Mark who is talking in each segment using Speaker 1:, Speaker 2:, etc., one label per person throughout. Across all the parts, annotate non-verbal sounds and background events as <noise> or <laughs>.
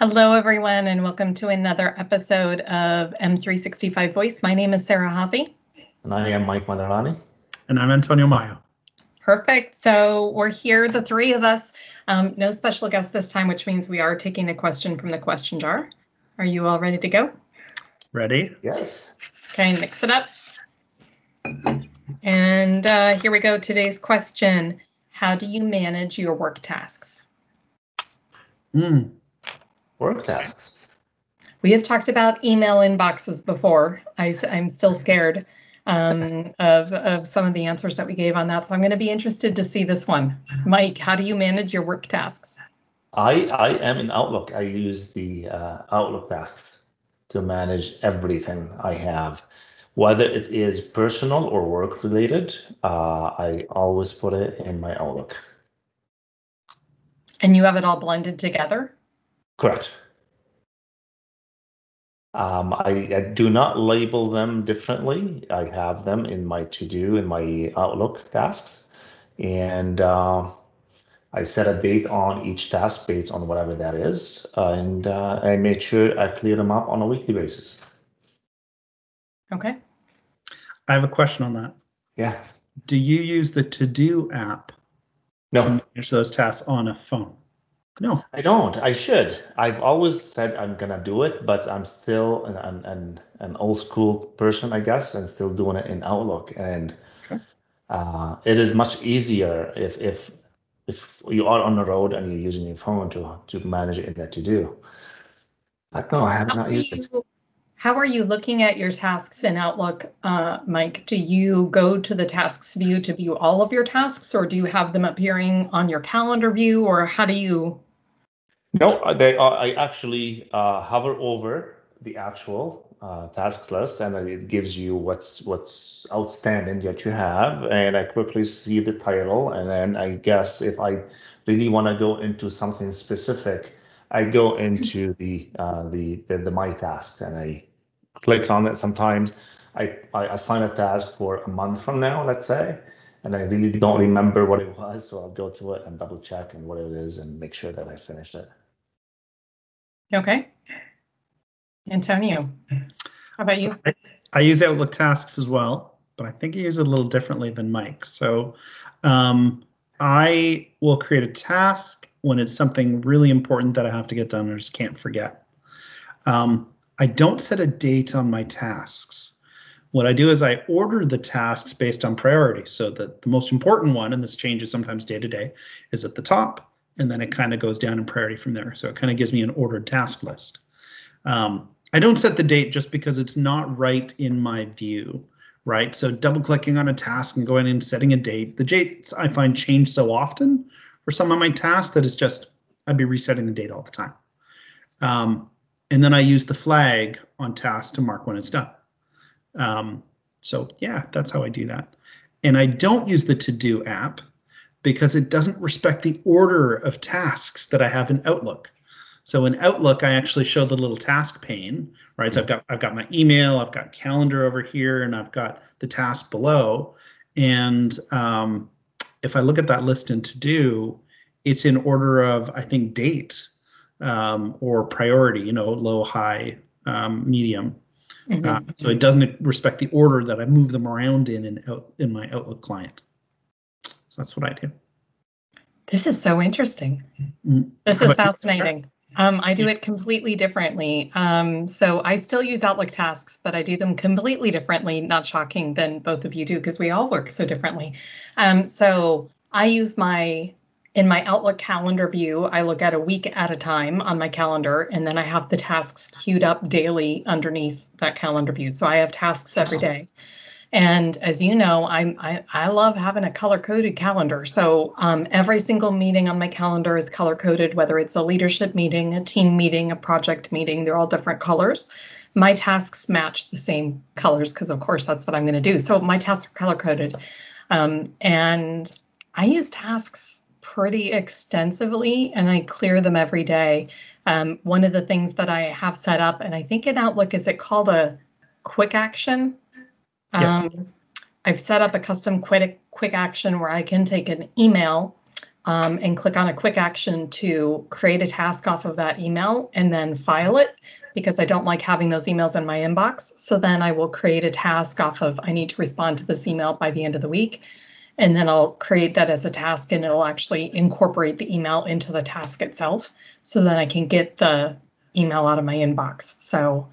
Speaker 1: Hello, everyone, and welcome to another episode of M365 Voice. My name is Sarah Haase.
Speaker 2: And I am Mike Maadarani.
Speaker 3: And I'm Antonio Maio.
Speaker 1: Perfect. So we're here, the three of us. Um, no special guest this time, which means we are taking a question from the question jar. Are you all ready to go?
Speaker 3: Ready?
Speaker 2: Yes.
Speaker 1: Okay, mix it up. And uh, here we go. Today's question How do you manage your work tasks?
Speaker 3: Mm.
Speaker 2: Work tasks.
Speaker 1: We have talked about email inboxes before. I, am still scared um, <laughs> of, of some of the answers that we gave on that. So I'm going to be interested to see this one. Mike, how do you manage your work tasks?
Speaker 2: I, I am in Outlook. I use the uh, Outlook tasks to manage everything I have. Whether it is personal or work related, uh, I always put it in my Outlook.
Speaker 1: And you have it all blended together?
Speaker 2: Correct. Um, I, I, do not label them differently. I have them in my to-do in my Outlook tasks, and uh, I set a date on each task based on whatever that is, uh, and uh, I make sure I clear them up on a weekly basis.
Speaker 1: Okay.
Speaker 3: I have a question on that.
Speaker 2: Yeah.
Speaker 3: Do you use the To-Do app
Speaker 2: no.
Speaker 3: to manage those tasks on a phone? No,
Speaker 2: I don't. I should. I've always said I'm gonna do it, but I'm still an an an, an old school person, I guess, and still doing it in Outlook. And
Speaker 3: okay.
Speaker 2: uh, it is much easier if if if you are on the road and you're using your phone to to manage it in to do. But no, I have not used
Speaker 1: it. How are you looking at your tasks in Outlook, uh, Mike? Do you go to the tasks view to view all of your tasks, or do you have them appearing on your calendar view, or how do you
Speaker 2: no, uh, they are, I actually uh, hover over the actual uh, tasks list and it gives you what's what's outstanding that you have and I quickly see the title and then I guess if I really want to go into something specific I go into the, uh, the, the the my task and I click on it sometimes I, I assign a task for a month from now let's say and I really don't remember what it was so I'll go to it and double check and what it is and make sure that I finished it.
Speaker 1: Okay. Antonio, how about you?
Speaker 3: I, I, use Outlook tasks as well, but I think I use it a little differently than Mike. So um, I will create a task when it's something really important that I have to get done or just can't forget. Um, I don't set a date on my tasks. What I do is I order the tasks based on priority. So that the most important one, and this changes sometimes day to day, is at the top and then it kind of goes down in priority from there. So it kind of gives me an ordered task list. Um, I don't set the date just because it's not right in my view, right? So double clicking on a task and going and setting a date. The dates I find change so often for some of my tasks that it's just I'd be resetting the date all the time. Um, and then I use the flag on task to mark when it's done. Um, so yeah, that's how I do that. And I don't use the to do app because it doesn't respect the order of tasks that I have in Outlook. So in Outlook, I actually show the little task pane, right? So I've got I've got my email, I've got calendar over here, and I've got the task below. And um, if I look at that list in to do, it's in order of I think date um, or priority, you know, low, high, um, medium. Mm-hmm. Uh, so it doesn't respect the order that I move them around in in, out, in my Outlook client. So that's what I do.
Speaker 1: This is so interesting. Mm-hmm. This is fascinating. Um, I do it completely differently. Um, so I still use Outlook tasks, but I do them completely differently. Not shocking than both of you do because we all work so differently. Um, so I use my in my Outlook calendar view, I look at a week at a time on my calendar, and then I have the tasks queued up daily underneath that calendar view. So I have tasks every day. And as you know, I'm, I, I love having a color coded calendar. So um, every single meeting on my calendar is color coded, whether it's a leadership meeting, a team meeting, a project meeting, they're all different colors. My tasks match the same colors because, of course, that's what I'm going to do. So my tasks are color coded. Um, and I use tasks pretty extensively and I clear them every day. Um, one of the things that I have set up, and I think in Outlook, is it called a quick action?
Speaker 3: Yes. Um,
Speaker 1: I've set up a custom quick quick action where I can take an email um, and click on a quick action to create a task off of that email and then file it because I don't like having those emails in my inbox. So then I will create a task off of I need to respond to this email by the end of the week. And then I'll create that as a task and it'll actually incorporate the email into the task itself so that I can get the email out of my inbox. So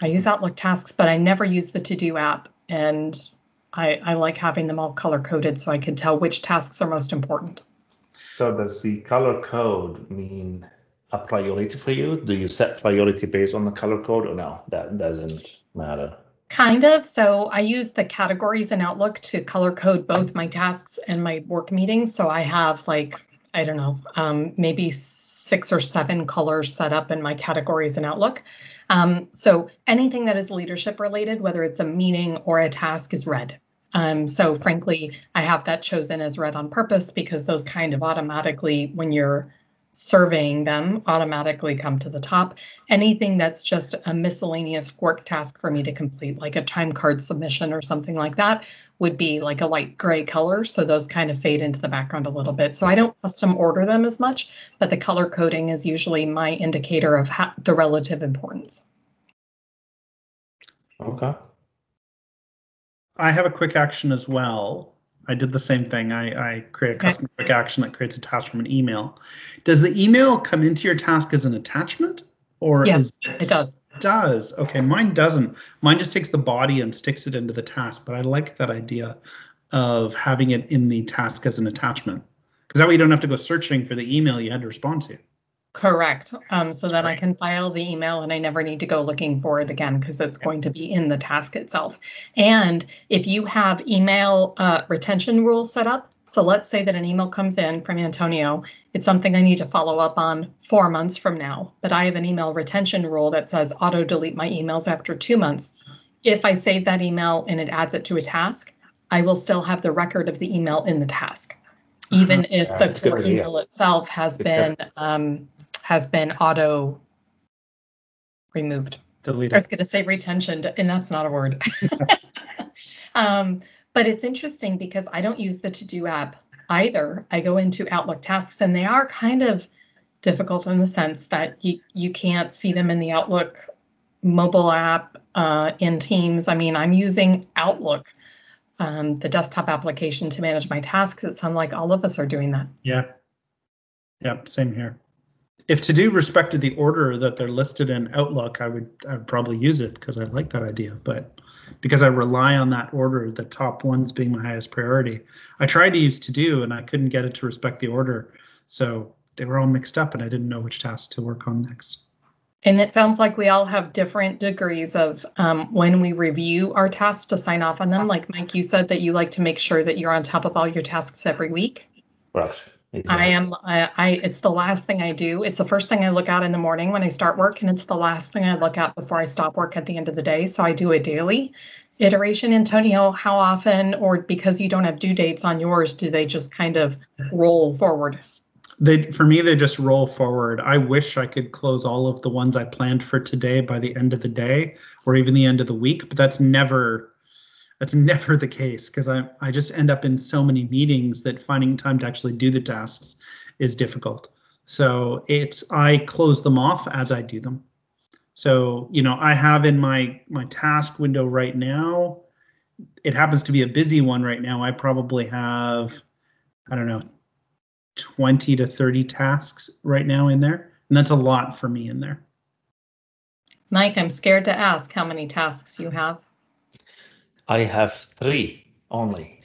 Speaker 1: I use Outlook tasks, but I never use the to do app. And I, I like having them all color coded so I can tell which tasks are most important.
Speaker 2: So does the color code mean a priority for you? Do you set priority based on the color code or no? That doesn't matter.
Speaker 1: Kind of. So I use the categories in Outlook to color code both my tasks and my work meetings. So I have like, I don't know, um, maybe six or seven colors set up in my categories in Outlook. Um, so anything that is leadership related, whether it's a meeting or a task, is red. Um, so frankly, I have that chosen as red on purpose because those kind of automatically, when you're surveying them automatically come to the top. Anything that's just a miscellaneous work task for me to complete, like a time card submission or something like that, would be like a light gray color. So those kind of fade into the background a little bit. So I don't custom order them as much, but the color coding is usually my indicator of the relative importance.
Speaker 2: Okay.
Speaker 3: I have a quick action as well. I did the same thing. I, I create a custom quick action that creates a task from an email. Does the email come into your task as an attachment or
Speaker 1: yes,
Speaker 3: is
Speaker 1: it, it does?
Speaker 3: Does okay. Mine doesn't. Mine just takes the body and sticks it into the task. But I like that idea of having it in the task as an attachment because that way you don't have to go searching for the email you had to respond to.
Speaker 1: Correct. Um, so then I can file the email and I never need to go looking for it again because it's going to be in the task itself. And if you have email uh, retention rules set up, so let's say that an email comes in from Antonio, it's something I need to follow up on four months from now, but I have an email retention rule that says auto delete my emails after two months. If I save that email and it adds it to a task, I will still have the record of the email in the task, even uh-huh. if yeah, the core email itself has been um, has been auto removed.
Speaker 3: Deleted.
Speaker 1: I was going to say retention, and that's not a word. <laughs> um, but it's interesting because I don't use the to do app either. I go into Outlook tasks, and they are kind of difficult in the sense that you, you can't see them in the Outlook mobile app uh, in Teams. I mean, I'm using Outlook, um, the desktop application, to manage my tasks. It sounds like all of us are doing that.
Speaker 3: Yeah. Yep. Same here if to do respected the order that they're listed in Outlook, I would I would probably use it because I like that idea. But because I rely on that order, the top ones being my highest priority, I tried to use to do and I couldn't get it to respect the order. So they were all mixed up and I didn't know which task to work on next.
Speaker 1: And it sounds like we all have different degrees of um, when we review our tasks to sign off on them. Like Mike, you said that you like to make sure that you're on top of all your tasks every week.
Speaker 2: Right.
Speaker 1: Exactly. I am. I, I. It's the last thing I do. It's the first thing I look at in the morning when I start work, and it's the last thing I look at before I stop work at the end of the day. So I do a daily iteration. Antonio, how often, or because you don't have due dates on yours, do they just kind of roll forward?
Speaker 3: They, for me, they just roll forward. I wish I could close all of the ones I planned for today by the end of the day, or even the end of the week. But that's never that's never the case because I, I just end up in so many meetings that finding time to actually do the tasks is difficult. So it's I close them off as I do them. So, you know, I have in my my task window right now, it happens to be a busy one right now. I probably have, I don't know, 20 to 30 tasks right now in there. And that's a lot for me in there.
Speaker 1: Mike, I'm scared to ask how many tasks you have.
Speaker 2: I have three only.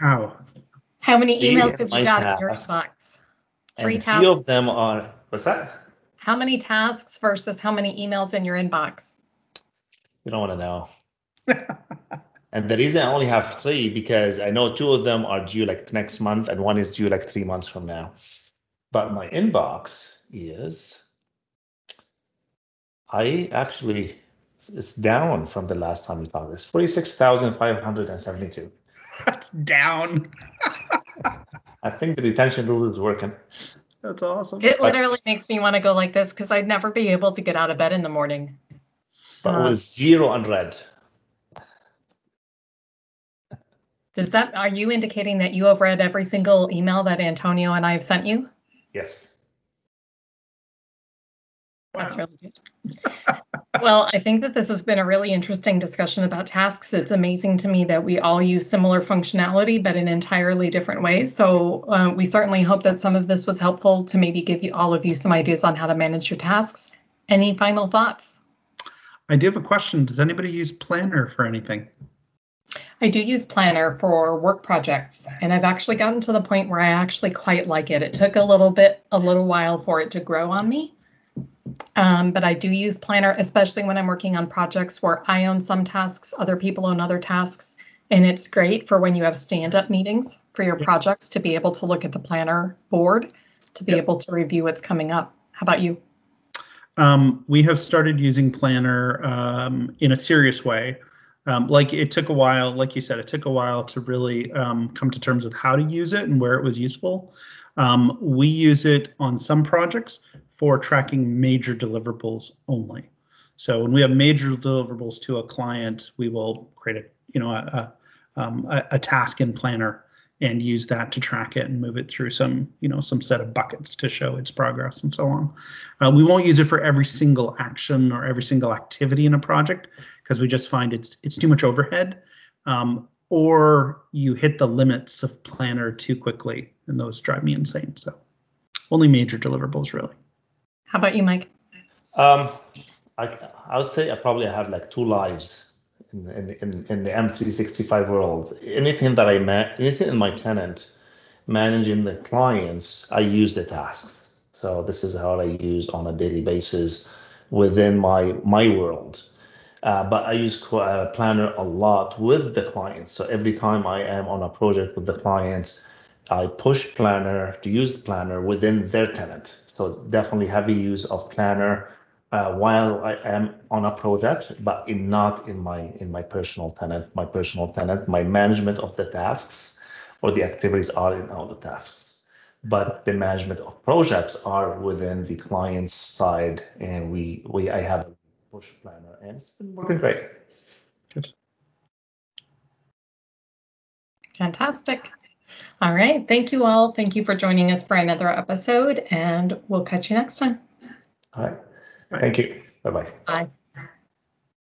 Speaker 3: Wow.
Speaker 1: How many emails have you got in your inbox?
Speaker 2: Three and tasks. Few of them are. What's that?
Speaker 1: How many tasks versus how many emails in your inbox?
Speaker 2: You don't want to know. <laughs> and the reason I only have three because I know two of them are due like next month and one is due like three months from now. But my inbox is. I actually it's down from the last time we talked. It's 46,572.
Speaker 3: That's down.
Speaker 2: I think the retention rule is working.
Speaker 3: That's awesome.
Speaker 1: It literally but, makes me want to go like this because I'd never be able to get out of bed in the morning.
Speaker 2: But uh, with zero unread.
Speaker 1: Does that, are you indicating that you have read every single email that Antonio and I have sent you?
Speaker 2: Yes.
Speaker 1: That's really good. <laughs> Well, I think that this has been a really interesting discussion about tasks. It's amazing to me that we all use similar functionality, but in entirely different ways. So uh, we certainly hope that some of this was helpful to maybe give you all of you some ideas on how to manage your tasks. Any final thoughts?
Speaker 3: I do have a question. Does anybody use Planner for anything?
Speaker 1: I do use Planner for work projects, and I've actually gotten to the point where I actually quite like it. It took a little bit, a little while for it to grow on me. Um, but I do use Planner, especially when I'm working on projects where I own some tasks, other people own other tasks. And it's great for when you have stand-up meetings for your projects to be able to look at the planner board, to be
Speaker 3: Yep.
Speaker 1: able to review what's coming up. How about you?
Speaker 3: Um, we have started using Planner um, in a serious way. Um, like it took a while, like you said, it took a while to really um, come to terms with how to use it and where it was useful. Um, we use it on some projects for tracking major deliverables only. So when we have major deliverables to a client, we will create a you know a, a, um, a, a task in Planner and use that to track it and move it through some you know some set of buckets to show its progress and so on. Uh, we won't use it for every single action or every single activity in a project because we just find it's it's too much overhead, um, or you hit the limits of Planner too quickly, and those drive me insane. So only major deliverables really.
Speaker 1: How about you, Mike?
Speaker 2: Um, I I would say I probably have like two lives in in in, in the M365 world. Anything that I man, anything in my tenant, managing the clients, I use the tasks. So this is how I use on a daily basis within my my world. Uh, but I use uh, Planner a lot with the clients. So every time I am on a project with the clients, I push Planner to use Planner within their tenant. So definitely heavy use of Planner uh, while I am on a project, but in not in my in my personal tenant. My personal tenant, my management of the tasks or the activities are in all the tasks, but the management of projects are within the client's side, and we we I have push planner, and it's been working great. Good.
Speaker 1: Fantastic. All right. Thank you all. Thank you for joining us for another episode, and we'll catch you next time.
Speaker 2: All right, thank you. Bye bye.
Speaker 1: Bye.